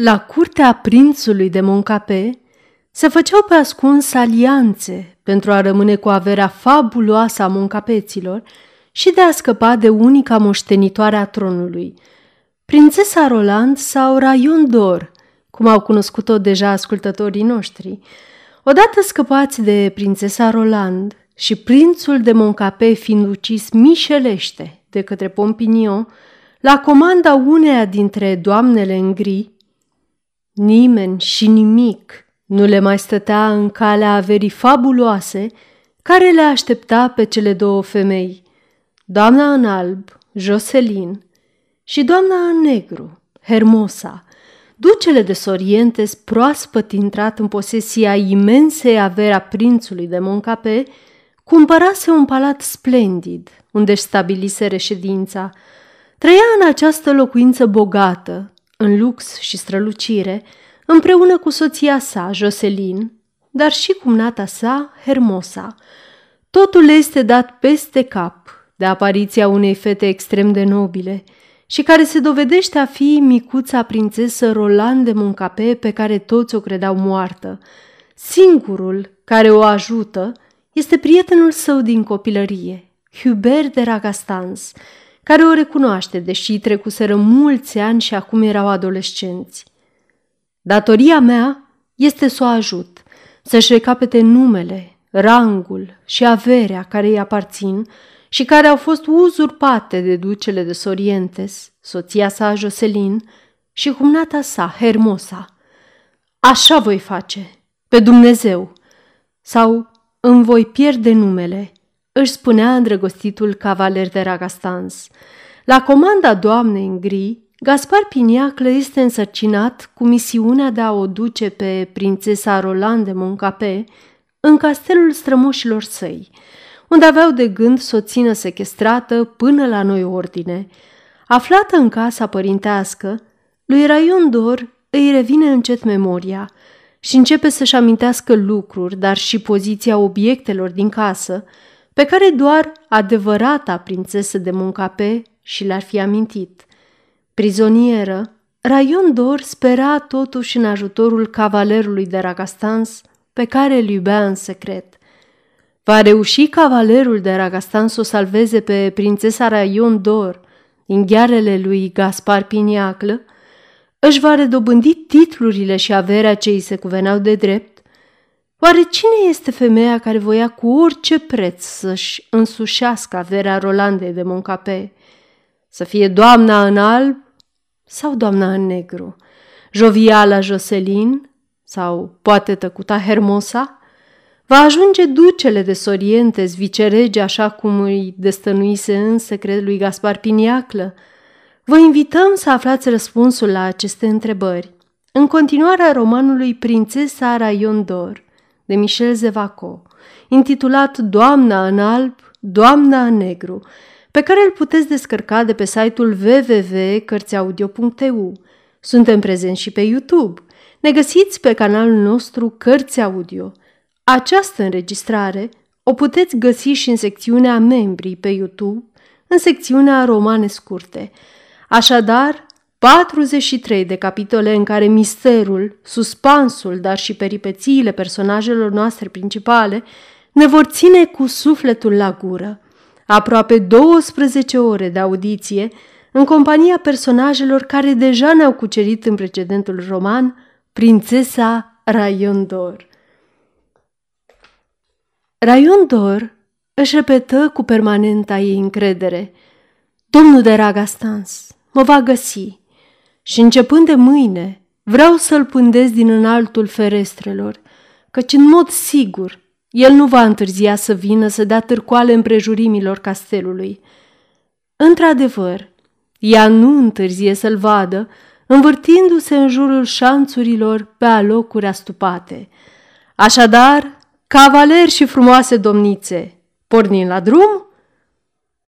La curtea prințului de Moncape se făceau pe ascuns alianțe pentru a rămâne cu averea fabuloasă a moncapeților și de a scăpa de unica moștenitoare a tronului, prințesa Roland sau Raion d'Or, cum au cunoscut-o deja ascultătorii noștri. Odată scăpați de prințesa Roland și prințul de Moncape fiind ucis mișelește de către Pompignon, la comanda uneia dintre doamnele în gri, Nimeni și nimic nu le mai stătea în calea averii fabuloase care le aștepta pe cele două femei, doamna în alb, Jocelyn, și doamna în negru, Hermosa, ducele de Sorientes proaspăt intrat în posesia imensei averea prințului de Moncape, cumpărase un palat splendid, unde își stabilise reședința. Trăia în această locuință bogată, în lux și strălucire, împreună cu soția sa, Jocelyn, dar și cumnata sa, Hermosa. Totul le este dat peste cap de apariția unei fete extrem de nobile și care se dovedește a fi micuța prințesă Roland de Moncape pe care toți o credeau moartă. Singurul care o ajută este prietenul său din copilărie, Hubert de Ragastans, care o recunoaște, deși trecuseră mulți ani și acum erau adolescenți. Datoria mea este să o ajut, să-și recapete numele, rangul și averea care îi aparțin și care au fost uzurpate de ducele de Sorientes, soția sa Jocelyn și cumnata sa, Hermosa. Așa voi face, pe Dumnezeu, sau îmi voi pierde numele, își spunea îndrăgostitul cavaler de Ragastans. La comanda doamnei în gri, Gaspar Piniaclă este însărcinat cu misiunea de a o duce pe prințesa Roland de Moncape în castelul strămoșilor săi, unde aveau de gând să o țină sequestrată până la noi ordine. Aflată în casa părintească, lui Raion Dor îi revine încet memoria și începe să-și amintească lucruri, dar și poziția obiectelor din casă, pe care doar adevărata prințesă de Moncape și le-ar fi amintit. Prizonieră, Raion Dor spera totuși în ajutorul cavalerului de Ragastans, pe care îl iubea în secret. Va reuși cavalerul de Ragastans să o salveze pe prințesa Raion Dor din ghearele lui Gaspar Piniaclă? Își va redobândi titlurile și averea ce îi se cuveneau de drept? Oare cine este femeia care voia cu orice preț să-și însușească averea Rolandei de Moncape? Să fie doamna în alb sau doamna în negru? Joviala Jocelyn sau poate tăcuta Hermosa? Va ajunge ducele de Sorientes, vicerege, așa cum îi destănuise în secret lui Gaspar Piniaclă? Vă invităm să aflați răspunsul la aceste întrebări în continuarea romanului Prințesa Raion d'Or de Michel Zevaco, intitulat Doamna în alb, Doamna în negru, pe care îl puteți descărca de pe site-ul www.cărțiaudio.eu. Suntem prezenți și pe YouTube. Ne găsiți pe canalul nostru Cărți Audio – această înregistrare o puteți găsi și în secțiunea Membrii pe YouTube, în secțiunea Romane scurte. Așadar, 43 de capitole în care misterul, suspansul, dar și peripețiile personajelor noastre principale ne vor ține cu sufletul la gură. Aproape 12 ore de audiție în compania personajelor care deja ne-au cucerit în precedentul roman, Prințesa Raion d'Or. Raion Dor își repetă cu permanenta ei încredere. Domnul de Ragastans mă va găsi și începând de mâine vreau să-l pândez din înaltul ferestrelor, căci în mod sigur el nu va întârzia să vină să dea târcoale împrejurimilor castelului. Într-adevăr, ea nu întârzie să-l vadă, învârtindu-se în jurul șanțurilor pe alocuri astupate. Așadar, Cavaleri și frumoase domnițe, pornind la drum,